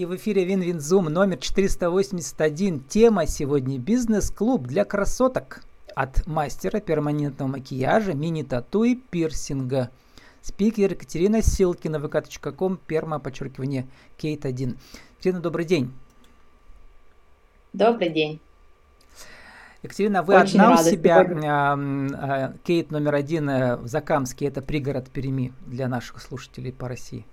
И в эфире Win-Win Zoom номер 481. Тема сегодня «Бизнес-клуб для красоток» от мастера перманентного макияжа, мини-тату и пирсинга. Спикер Екатерина Силкина, vk.com, perma, подчеркивание, Kate 1. Екатерина, добрый день. Добрый день. Екатерина, вы Очень одна у себя, а, Kate номер один э, в Закамске, это пригород Перми для наших слушателей по России.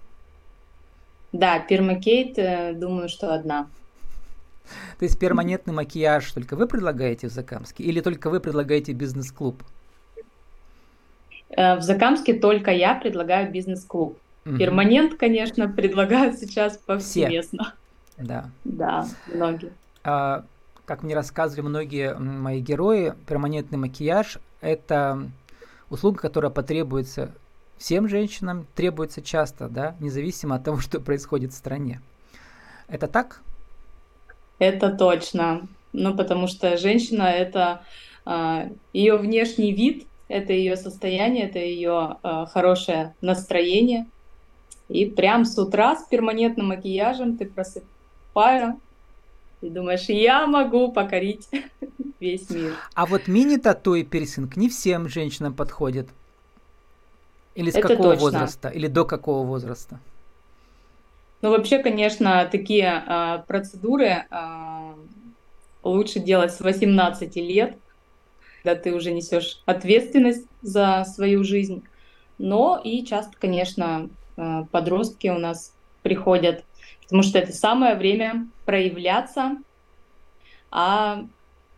Да, пермакейт, э, думаю, что одна. То есть перманентный макияж только вы предлагаете в Закамске или только вы предлагаете бизнес-клуб? Э, в Закамске только я предлагаю бизнес-клуб. Угу. Перманент, конечно, предлагают сейчас повсеместно. Все. Да. Да, многие. А, как мне рассказывали многие мои герои, перманентный макияж – это услуга, которая потребуется всем женщинам, требуется часто, да, независимо от того, что происходит в стране. Это так? Это точно. Ну, потому что женщина – это э, ее внешний вид, это ее состояние, это ее э, хорошее настроение. И прям с утра с перманентным макияжем ты просыпаешься, и думаешь, я могу покорить весь мир. А вот мини-тату и пирсинг не всем женщинам подходит. Или с Это какого точно. возраста? Или до какого возраста? Ну, вообще, конечно, такие э, процедуры э, лучше делать с 18 лет, когда ты уже несешь ответственность за свою жизнь. Но и часто, конечно, э, подростки у нас приходят потому что это самое время проявляться, а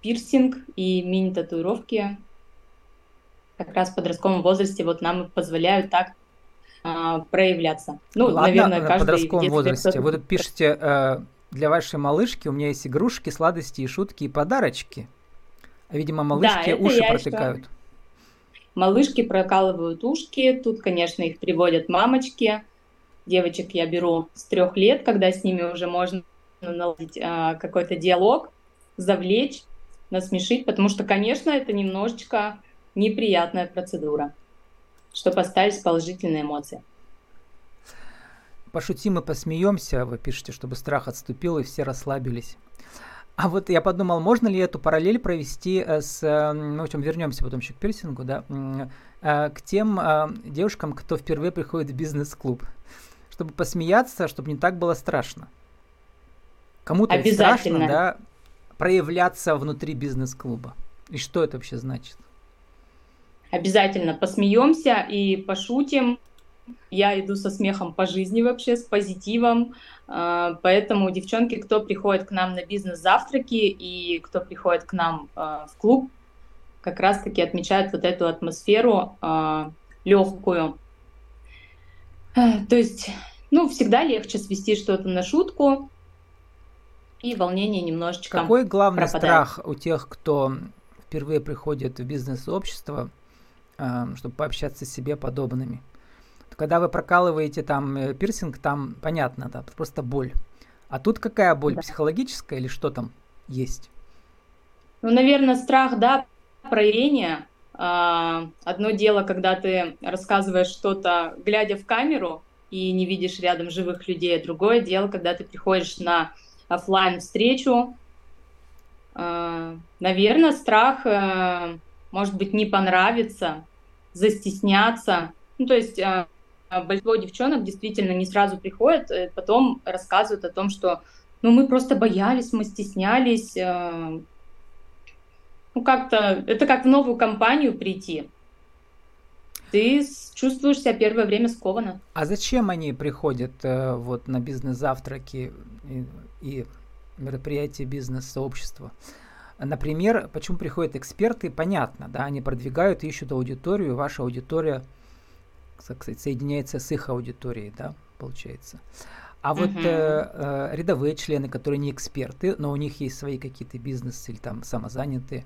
пирсинг и мини-татуировки как раз в подростковом возрасте вот нам позволяют так а, проявляться. Ну, Ладно, наверное, каждый в подростковом возрасте. Вы тут пишете, э, для вашей малышки у меня есть игрушки, сладости и шутки и подарочки. А, видимо, малышки да, уши протыкают. Еще. Малышки прокалывают ушки, тут, конечно, их приводят мамочки, девочек я беру с трех лет, когда с ними уже можно наладить а, какой-то диалог, завлечь, насмешить, потому что, конечно, это немножечко неприятная процедура, чтобы остались положительные эмоции. Пошутим и посмеемся, вы пишете, чтобы страх отступил и все расслабились. А вот я подумал, можно ли эту параллель провести э, с, ну, в общем, вернемся потом еще к пирсингу, да, э, к тем э, девушкам, кто впервые приходит в бизнес-клуб чтобы посмеяться, чтобы не так было страшно. Кому-то страшно, да, проявляться внутри бизнес-клуба. И что это вообще значит? Обязательно посмеемся и пошутим. Я иду со смехом по жизни вообще, с позитивом. А, поэтому, девчонки, кто приходит к нам на бизнес-завтраки и кто приходит к нам а, в клуб, как раз-таки отмечают вот эту атмосферу а, легкую. То есть ну, всегда легче свести что-то на шутку, и волнение немножечко Какой главный пропадает. страх у тех, кто впервые приходит в бизнес-сообщество, чтобы пообщаться с себе подобными? Когда вы прокалываете там э, пирсинг, там понятно, да, просто боль. А тут какая боль? Да. Психологическая или что там есть? Ну, наверное, страх, да, проявления. А, одно дело, когда ты рассказываешь что-то, глядя в камеру, и не видишь рядом живых людей. Другое дело, когда ты приходишь на офлайн встречу, э, наверное, страх, э, может быть, не понравится, застесняться. Ну, то есть э, большинство девчонок действительно не сразу приходят, потом рассказывают о том, что ну, мы просто боялись, мы стеснялись. Ну, как-то, это как в новую компанию прийти ты чувствуешь себя первое время скованно. А зачем они приходят э, вот на бизнес-завтраки и мероприятия бизнес-сообщества? Например, почему приходят эксперты, понятно, да, они продвигают, ищут аудиторию, ваша аудитория, кстати, соединяется с их аудиторией, да, получается. А вот uh-huh. э, э, рядовые члены, которые не эксперты, но у них есть свои какие-то бизнесы или там самозанятые,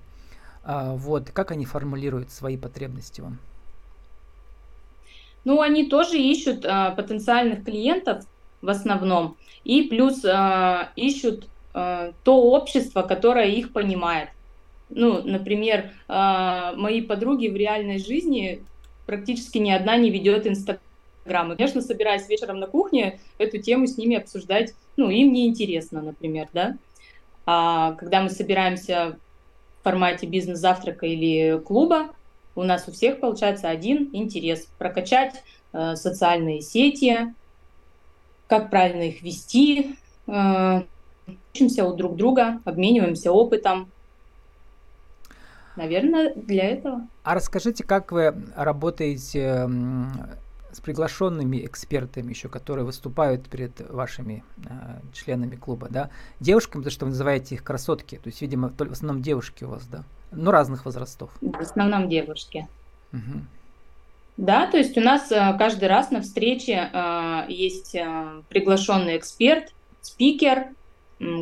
э, вот, как они формулируют свои потребности вам? Ну, они тоже ищут а, потенциальных клиентов в основном, и плюс а, ищут то общество, которое их понимает. Ну, например, а, мои подруги в реальной жизни практически ни одна не ведет Инстаграм. Конечно, собираясь вечером на кухне, эту тему с ними обсуждать, ну, им не интересно, например, да. А когда мы собираемся в формате бизнес-завтрака или клуба, у нас у всех получается один интерес – прокачать э, социальные сети, как правильно их вести, э, учимся у друг друга, обмениваемся опытом. Наверное, для этого. А расскажите, как вы работаете с приглашенными экспертами еще, которые выступают перед вашими э, членами клуба, да, девушками, потому что вы называете их красотки, то есть, видимо, в основном девушки у вас, да, ну, разных возрастов. В основном девушки. Угу. Да, то есть у нас э, каждый раз на встрече э, есть э, приглашенный эксперт, спикер,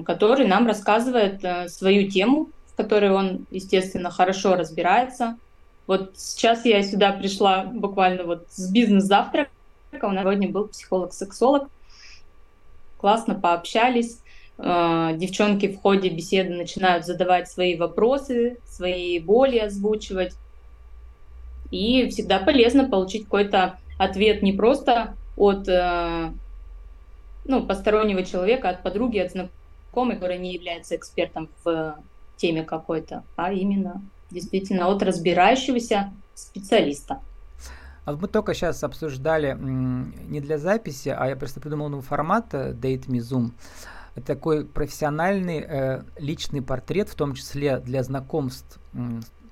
который нам рассказывает э, свою тему, в которой он, естественно, хорошо разбирается, вот сейчас я сюда пришла буквально вот с бизнес-завтрака. У нас сегодня был психолог-сексолог. Классно пообщались. Э, девчонки в ходе беседы начинают задавать свои вопросы, свои боли озвучивать. И всегда полезно получить какой-то ответ не просто от э, ну, постороннего человека, от подруги, от знакомой, которая не является экспертом в теме какой-то, а именно действительно от разбирающегося специалиста. А мы только сейчас обсуждали не для записи, а я просто придумал новый формат э, Date Me Zoom. Это такой профессиональный э, личный портрет, в том числе для знакомств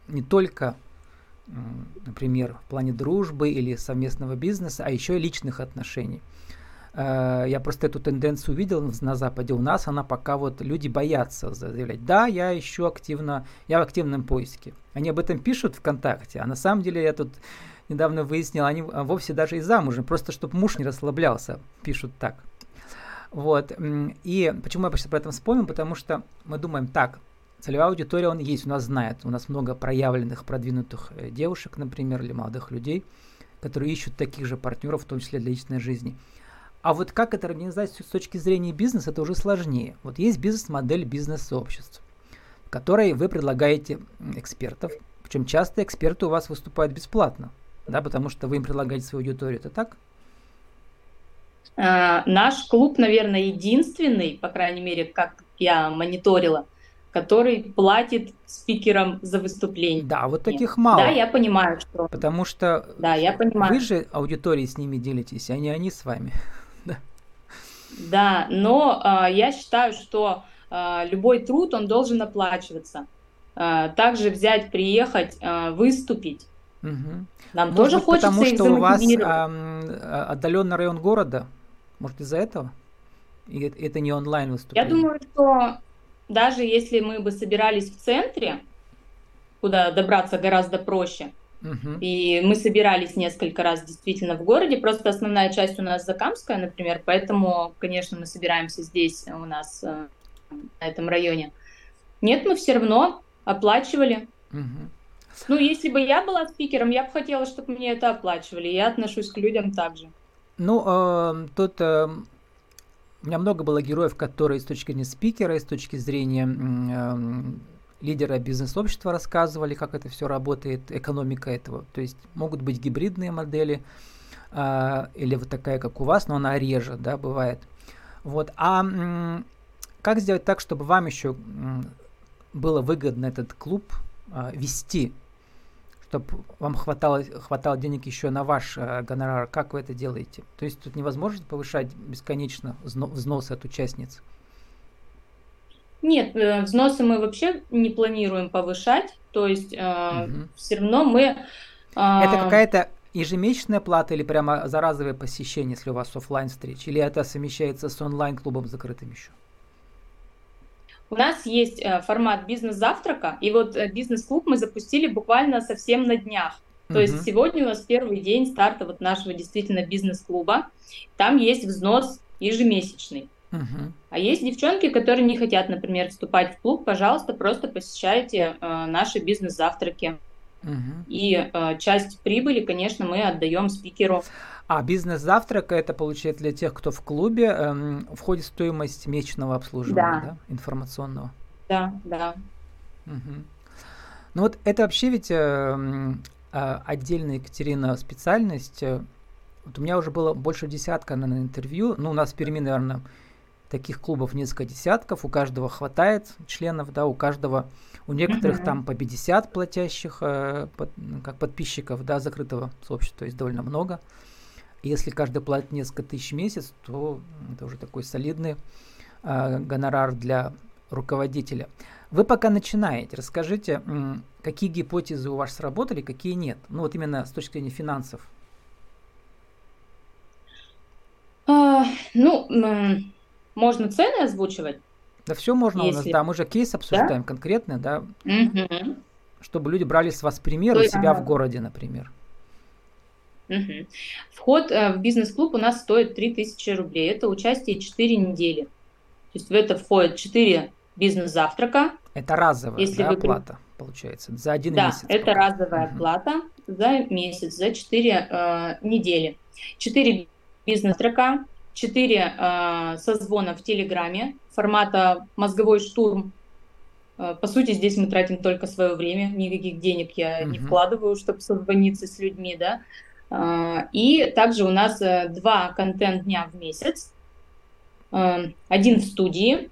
не только, например, в плане дружбы или совместного бизнеса, а еще и личных отношений. Э, я просто эту тенденцию увидел на Западе. У нас она пока вот люди боятся заявлять, да, я ищу активно, я в активном поиске. Они об этом пишут ВКонтакте, а на самом деле я тут недавно выяснил, они вовсе даже и замужем, просто чтобы муж не расслаблялся, пишут так. Вот. И почему я про этом вспомнил? Потому что мы думаем, так, целевая аудитория, он есть, у нас знает. У нас много проявленных, продвинутых э, девушек, например, или молодых людей, которые ищут таких же партнеров, в том числе для личной жизни. А вот как это организовать с точки зрения бизнеса, это уже сложнее. Вот есть бизнес-модель бизнес-сообществ, в которой вы предлагаете экспертов, причем часто эксперты у вас выступают бесплатно, да, потому что вы им предлагаете свою аудиторию, это так? А, наш клуб, наверное, единственный, по крайней мере, как я мониторила, который платит спикерам за выступление. Да, вот таких мало. Да, я понимаю, что. Потому что да, я понимаю. вы же аудиторией с ними делитесь, а не они с вами. Да, но э, я считаю, что э, любой труд, он должен оплачиваться. Э, также взять, приехать, э, выступить. Угу. Нам Может тоже быть, хочется потому что у вас э, отдаленный район города? Может, из-за этого? И это не онлайн выступление? Я думаю, что даже если мы бы собирались в центре, куда добраться гораздо проще, Угу. И мы собирались несколько раз действительно в городе, просто основная часть у нас Закамская, например, поэтому, конечно, мы собираемся здесь у нас э, на этом районе. Нет, мы все равно оплачивали. Угу. Ну, если бы я была спикером, я бы хотела, чтобы мне это оплачивали. Я отношусь к людям так же. Ну, э, тут э, у меня много было героев, которые с точки зрения спикера, и с точки зрения э, лидеры бизнес-общества рассказывали, как это все работает, экономика этого. То есть могут быть гибридные модели, э, или вот такая, как у вас, но она реже, да, бывает. Вот. А м- как сделать так, чтобы вам еще м- было выгодно этот клуб э, вести, чтобы вам хватало, хватало денег еще на ваш э, гонорар? Как вы это делаете? То есть тут невозможно повышать бесконечно взносы от участниц? Нет, э, взносы мы вообще не планируем повышать, то есть э, угу. все равно мы... Э, это какая-то ежемесячная плата или прямо за разовое посещение, если у вас офлайн встречи, или это совмещается с онлайн-клубом закрытым еще? У нас есть э, формат бизнес-завтрака, и вот э, бизнес-клуб мы запустили буквально совсем на днях. То uh есть сегодня у нас первый день старта вот нашего действительно бизнес-клуба. Там есть взнос ежемесячный. Угу. А есть девчонки, которые не хотят, например, вступать в клуб, пожалуйста, просто посещайте э, наши бизнес-завтраки. Угу. И э, часть прибыли, конечно, мы отдаем спикеру. А бизнес-завтрак это получается для тех, кто в клубе, эм, входит в стоимость месячного обслуживания, да. да, информационного. Да, да. Угу. Ну вот это вообще ведь э, э, отдельная, Екатерина, специальность. Э, Вот у меня уже было больше десятка на интервью. Ну, у нас в Перми, наверное, таких клубов несколько десятков. У каждого хватает членов, да, у каждого, у некоторых mm-hmm. там по 50 платящих э, под, как подписчиков, да, закрытого сообщества, то есть довольно много. И если каждый платит несколько тысяч в месяц, то это уже такой солидный э, гонорар для руководителя. Вы пока начинаете, расскажите, какие гипотезы у вас сработали, какие нет. Ну вот именно с точки зрения финансов. А, ну, можно цены озвучивать? Да все можно Если... у нас, да. Мы же кейс обсуждаем да? конкретный, да. Угу. Чтобы люди брали с вас пример у себя ага. в городе, например. Угу. Вход э, в бизнес-клуб у нас стоит 3000 рублей. Это участие 4 недели. То есть в это входит 4 бизнес-завтрака. Это разовая Если да, вы... оплата, получается, за один да, месяц. Да, это разовая угу. оплата за месяц, за 4 э, недели. 4 бизнес-завтрака, 4 э, созвона в Телеграме формата «Мозговой штурм». Э, по сути, здесь мы тратим только свое время, никаких денег я угу. не вкладываю, чтобы созвониться с людьми, да. Э, и также у нас э, два контент-дня в месяц. Э, один в студии,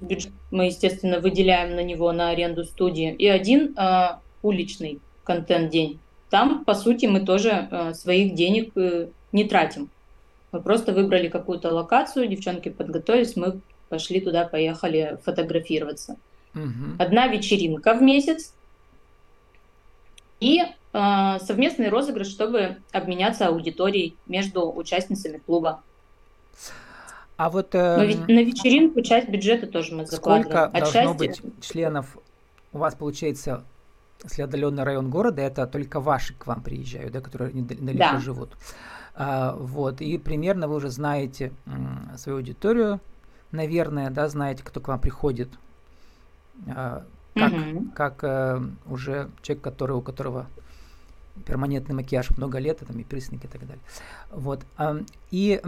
бюджет мы, естественно, выделяем на него на аренду студии, и один э, уличный контент-день. Там, по сути, мы тоже э, своих денег э, не тратим. Мы просто выбрали какую-то локацию, девчонки подготовились, мы пошли туда, поехали фотографироваться. Угу. Одна вечеринка в месяц и э, совместный розыгрыш, чтобы обменяться аудиторией между участницами клуба. А вот э, Но ведь на вечеринку часть бюджета тоже мы закладываем. Сколько От должно быть членов? У вас получается, если отдаленный район города, это только ваши к вам приезжают, да, которые недалеко да. живут. Вот, и примерно вы уже знаете свою аудиторию, наверное, да, знаете, кто к вам приходит, а, как, угу. как а, уже человек, который, у которого перманентный макияж много лет, там и присники и так далее. Вот. А, и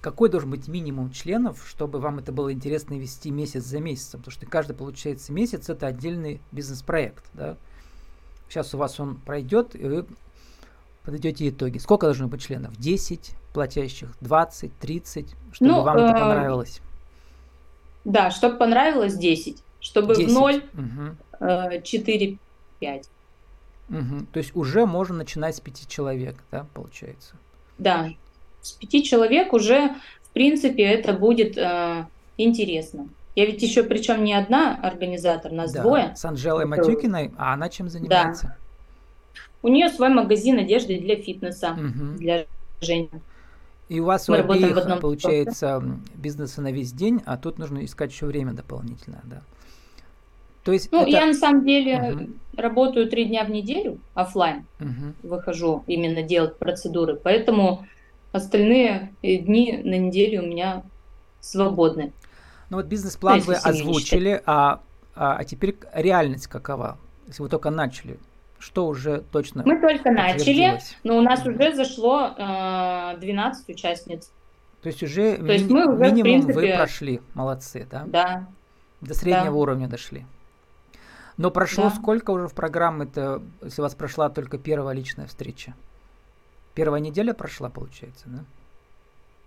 какой должен быть минимум членов, чтобы вам это было интересно вести месяц за месяцем? Потому что каждый, получается, месяц это отдельный бизнес-проект, да? Сейчас у вас он пройдет, и вы подведете итоги. Сколько должно быть членов? 10 платящих, 20, 30, чтобы ну, вам э, это понравилось? Да, чтобы понравилось 10. Чтобы 10. в 0 угу. э, 4, 5. Угу. То есть уже можно начинать с 5 человек, да, получается? Да, с 5 человек уже, в принципе, это будет э, интересно. Я ведь еще причем не одна организатор, нас да, двое. С Анжелой Матюкиной, а она чем занимается? Да. У нее свой магазин одежды для фитнеса, угу. для женщин. И у вас Мы у обеих, получается, бизнеса на весь день, а тут нужно искать еще время дополнительное, да. То есть ну, это... я на самом деле угу. работаю три дня в неделю офлайн, угу. выхожу именно делать процедуры, поэтому остальные дни на неделю у меня свободны. Ну вот бизнес-план вы озвучили, а, а, а теперь реальность какова? Если вы только начали, что уже точно? Мы только начали, но у нас уже зашло э, 12 участниц. То есть уже, То ми- есть мы уже минимум принципе... вы прошли, молодцы, да? Да. До среднего да. уровня дошли. Но прошло да. сколько уже в программе-то, если у вас прошла только первая личная встреча? Первая неделя прошла, получается, да?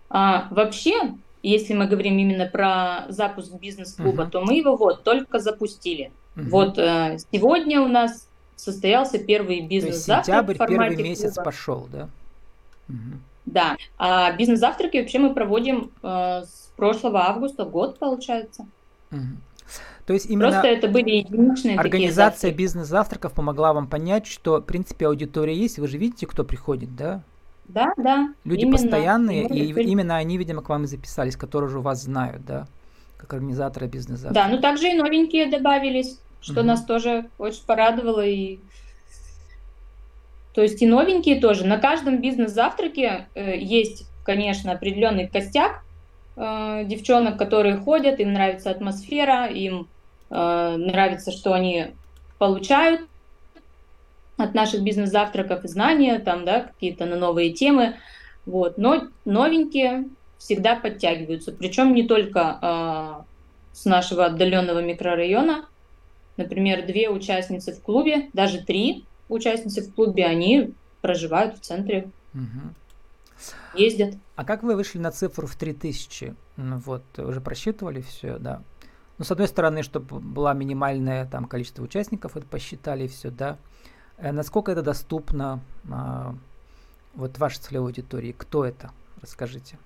А, вообще, если мы говорим именно про запуск бизнес-клуба, uh-huh. то мы его вот только запустили. Uh-huh. Вот э, сегодня у нас состоялся первый бизнес-завтрак. сентябрь, первый месяц клуба. пошел, да? Угу. Да. А бизнес-завтраки вообще мы проводим э, с прошлого августа, год получается. Угу. То есть именно Просто это были единичные Организация бизнес-завтраков помогла вам понять, что, в принципе, аудитория есть, вы же видите, кто приходит, да? Да, да. Люди именно. постоянные, и, и именно они, видимо, к вам и записались, которые уже вас знают, да, как организаторы бизнес-завтраков. Да, ну также и новенькие добавились что угу. нас тоже очень порадовало. И... То есть и новенькие тоже. На каждом бизнес-завтраке э, есть, конечно, определенный костяк э, девчонок, которые ходят, им нравится атмосфера, им э, нравится, что они получают от наших бизнес-завтраков знания, там, да, какие-то на новые темы. Вот. Но новенькие всегда подтягиваются. Причем не только э, с нашего отдаленного микрорайона, Например, две участницы в клубе, даже три участницы в клубе, они проживают в центре Угу. Ездят. А как вы вышли на цифру в 3000? Ну, вот, уже просчитывали все, да? Ну, с одной стороны, чтобы была минимальное там количество участников, это посчитали все, да? Э, насколько это доступно а, вот вашей целевой аудитории? Кто это? Расскажите.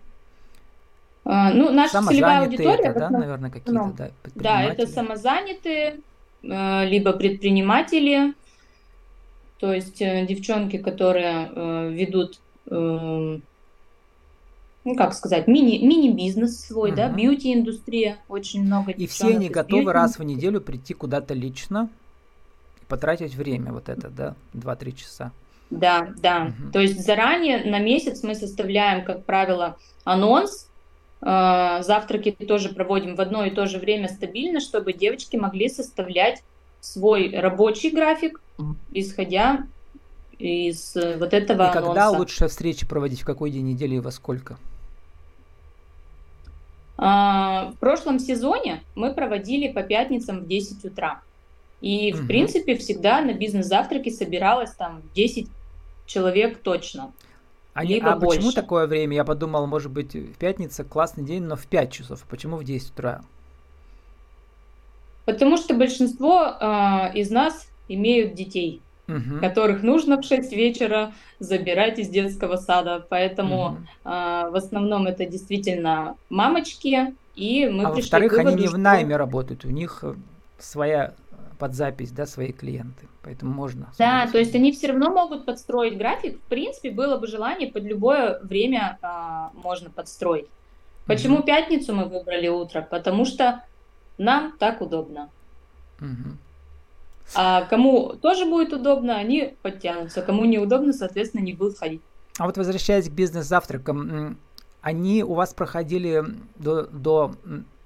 А, ну, наша целевая аудитория, это, да, наверное, какие-то, да, Да, это самозанятые, либо предприниматели, то есть э, девчонки, которые э, ведут, ну, как сказать, мини, мини-бизнес свой, uh-huh. да, бьюти-индустрия, очень много И все они готовы раз в неделю прийти куда-то лично и потратить время вот это, да, 2-3 часа. Да, да. Угу. То есть заранее на месяц мы составляем, как правило, анонс, завтраки тоже проводим в одно и то же время стабильно, чтобы девочки могли составлять свой рабочий график, исходя из э, вот этого И анонса. когда лучше встречи проводить, в какой день недели и во сколько? А, в прошлом сезоне мы проводили по пятницам в 10 утра. И, угу. в принципе, всегда на бизнес-завтраке собиралось там 10 человек точно. Они, а больше. почему такое время? Я подумал, может быть, в пятница классный день, но в 5 часов. Почему в 10 утра? Потому что большинство э, из нас имеют детей, угу. которых нужно в 6 вечера забирать из детского сада. Поэтому угу. э, в основном это действительно мамочки. И мы а во-вторых, они не что... в найме работают, у них своя под запись, да, свои клиенты. Поэтому можно. Да, то есть они все равно могут подстроить график. В принципе, было бы желание под любое время а, можно подстроить. Почему угу. пятницу мы выбрали утро? Потому что нам так удобно. Угу. А кому тоже будет удобно, они подтянутся. Кому неудобно, соответственно, не будут ходить. А вот возвращаясь к бизнес-завтракам, они у вас проходили до, до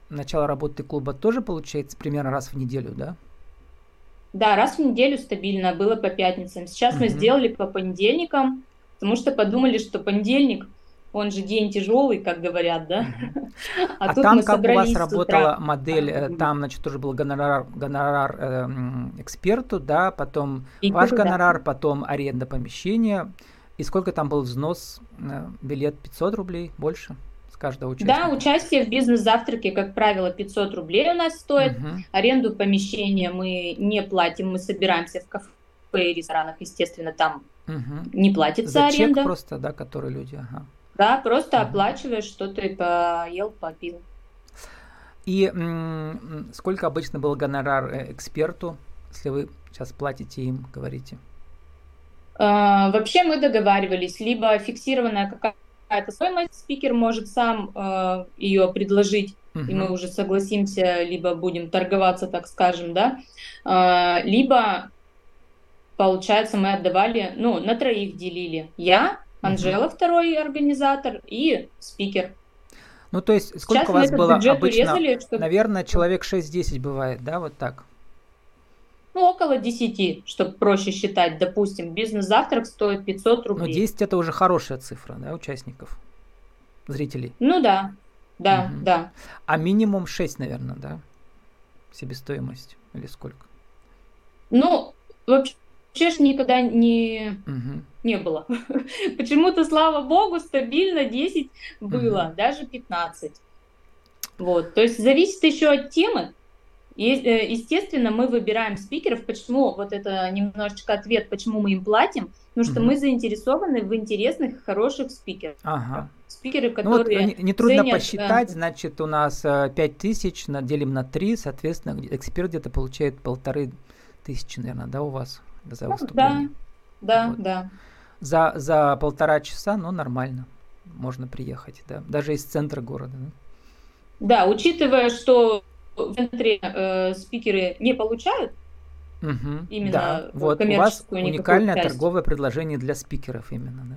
начала работы клуба тоже, получается, примерно раз в неделю, да? Да, раз в неделю стабильно, было по пятницам. Сейчас mm-hmm. мы сделали по понедельникам, потому что подумали, что понедельник, он же день тяжелый, как говорят, да? Mm-hmm. А, а там как у вас работала утра. модель, э, там, значит, тоже был гонорар, гонорар э, эксперту, да, потом И ваш гонорар, да. потом аренда помещения. И сколько там был взнос? Э, билет 500 рублей, больше? Каждого участника? Да, участие в бизнес-завтраке, как правило, 500 рублей у нас стоит. Угу. Аренду помещения мы не платим, мы собираемся в кафе и ресторанах, естественно, там угу. не платится За аренда. Чек просто, да, который люди, ага. Да, просто угу. оплачиваешь, что ты поел, попил. И м- сколько обычно был гонорар э, эксперту, если вы сейчас платите им, говорите? А, вообще мы договаривались, либо фиксированная какая-то какая-то стоимость, спикер может сам э, ее предложить, uh-huh. и мы уже согласимся, либо будем торговаться, так скажем, да, э, либо, получается, мы отдавали, ну, на троих делили. Я, Анжела, uh-huh. второй организатор, и спикер. Ну, то есть, сколько Сейчас у вас было обычно? Урезали, чтобы... Наверное, человек 6-10 бывает, да, вот так? Ну, около 10, чтобы проще считать. Допустим, бизнес-завтрак стоит 500 рублей. Но 10 это уже хорошая цифра, да, участников, зрителей? Ну да, да, угу. да. А минимум 6, наверное, да? Себестоимость или сколько? Ну, вообще ж никогда не, угу. не было. Почему-то, слава богу, стабильно 10 было, угу. даже 15. Вот, то есть зависит еще от темы. Э, естественно, мы выбираем спикеров. Почему? Вот это немножечко ответ, почему мы им платим. Потому что угу. мы заинтересованы в интересных, хороших спикерах. Ага. Спикеры, которые ну, вот, Нетрудно ценят, посчитать, значит, у нас 5 э, тысяч, делим на 3, соответственно, эксперт где-то получает полторы тысячи, наверное, да, у вас за ну, выступление? Да, да, вот. да. За, за полтора часа, ну, нормально, можно приехать, да, даже из центра города. Да, да учитывая, что в центре э, спикеры не получают угу, именно да. вот у вас уникальное часть. торговое предложение для спикеров именно, да?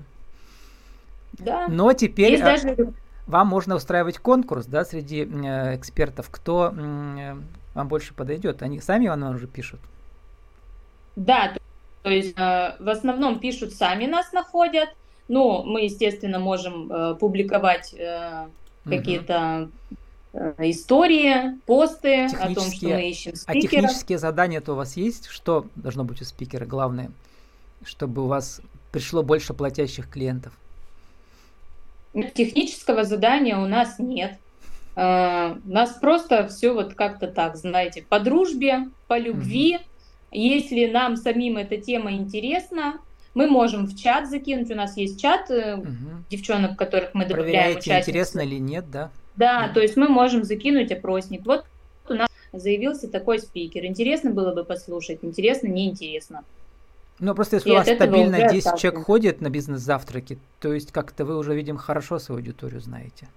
Да. Но теперь Есть э, даже... вам можно устраивать конкурс, да, среди э, экспертов, кто э, вам больше подойдет. Они сами вам уже пишут. Да, то, то есть э, в основном пишут сами нас находят. Ну, мы, естественно, можем э, публиковать э, какие-то Э, истории, посты о том, что мы ищем спикера. А технические задания-то у вас есть? Что должно быть у спикера главное, чтобы у вас пришло больше платящих клиентов? Технического задания у нас нет. Uh, у нас просто все вот как-то так, знаете, по дружбе, по любви. Mm-hmm. Если нам самим эта тема интересна, мы можем в чат закинуть. У нас есть чат угу. девчонок, которых мы добавляем участниц. интересно или нет, да? Да, то есть мы можем закинуть опросник. Вот у нас заявился такой спикер. Интересно было бы послушать, интересно, неинтересно. Ну, просто если и у вас стабильно 10 человек ходит на бизнес-завтраки, то есть как-то вы уже, видим, хорошо свою аудиторию знаете.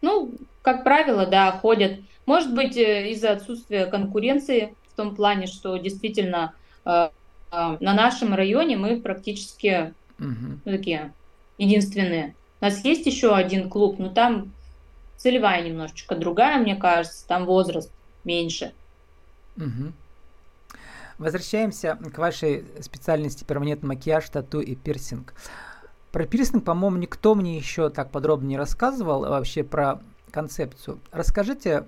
Ну, как правило, да, ходят. Может быть, э, из-за отсутствия конкуренции в том плане, что действительно э, э, на нашем районе мы практически угу. ну, такие единственные. У нас есть еще один клуб, но там целевая немножечко другая, мне кажется, там возраст меньше. Угу. Возвращаемся к вашей специальности перманентный макияж, тату и пирсинг. Про пирсинг, по-моему, никто мне еще так подробно не рассказывал, а вообще про концепцию. Расскажите,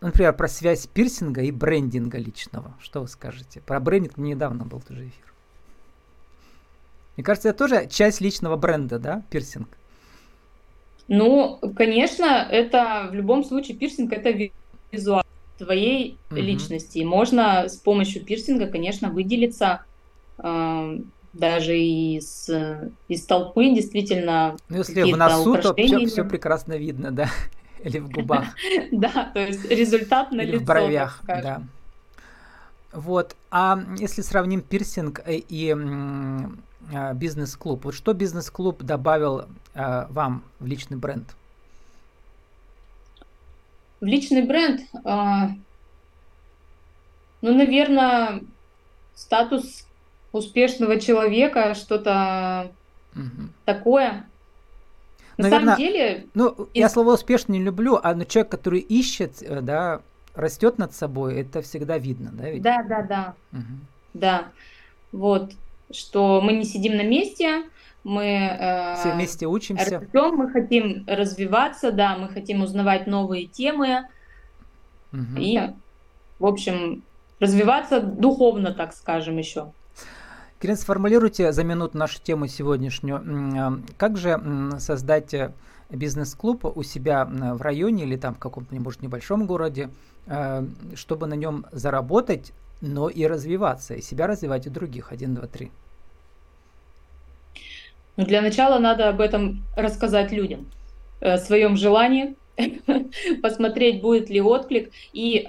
например, про связь пирсинга и брендинга личного. Что вы скажете? Про брендинг недавно был тоже эфир. Мне кажется, это тоже часть личного бренда, да, пирсинг? Ну, конечно, это в любом случае пирсинг это визуал твоей угу. личности. И можно с помощью пирсинга, конечно, выделиться э, даже из, из толпы, действительно. Ну, если в носу, то все, все прекрасно видно, да? Или в губах. Да, то есть результат на лицо. в бровях, да. Вот. А если сравним пирсинг и а, бизнес-клуб, вот что бизнес-клуб добавил а, вам в личный бренд? В личный бренд, а, ну, наверное, статус успешного человека, что-то угу. такое. На Наверное, самом деле... Ну, из... я слово успешный не люблю, а ну, человек, который ищет, э, да, растет над собой, это всегда видно, да? Ведь? Да, да, да. Угу. Да. Вот. Что мы не сидим на месте, мы э, все вместе учимся. Растем, мы хотим развиваться, да, мы хотим узнавать новые темы угу. и, в общем, развиваться духовно, так скажем, еще. Кирин, сформулируйте за минуту нашу тему сегодняшнюю. А, как же создать э, бизнес-клуб у себя в районе или там в каком-то, может, небольшом городе, э, чтобы на нем заработать, но и развиваться, и себя развивать, и других. Один, два, три. Ну, для начала надо об этом рассказать людям, о своем желании, посмотреть, будет ли отклик. И э,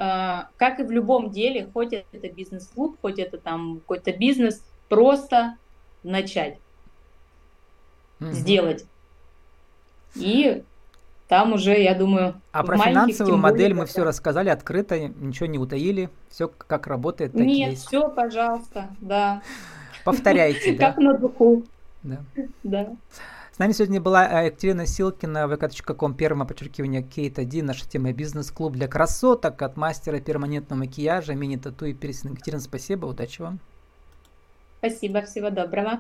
как и в любом деле, хоть это бизнес-клуб, хоть это там какой-то бизнес, просто начать, угу. сделать. И там уже, я думаю, а про финансовую модель мы все рассказали открыто, ничего не утаили, все как работает. Так Нет, есть. все, пожалуйста, да. Повторяйте. Как на духу. Да. Да. С нами сегодня была э, Екатерина Силкина, vk.com, первое подчеркивание, Кейт 1, наша тема бизнес-клуб для красоток от мастера перманентного макияжа, мини-тату и пирсинг. Екатерина, спасибо, удачи вам. Спасибо, всего доброго.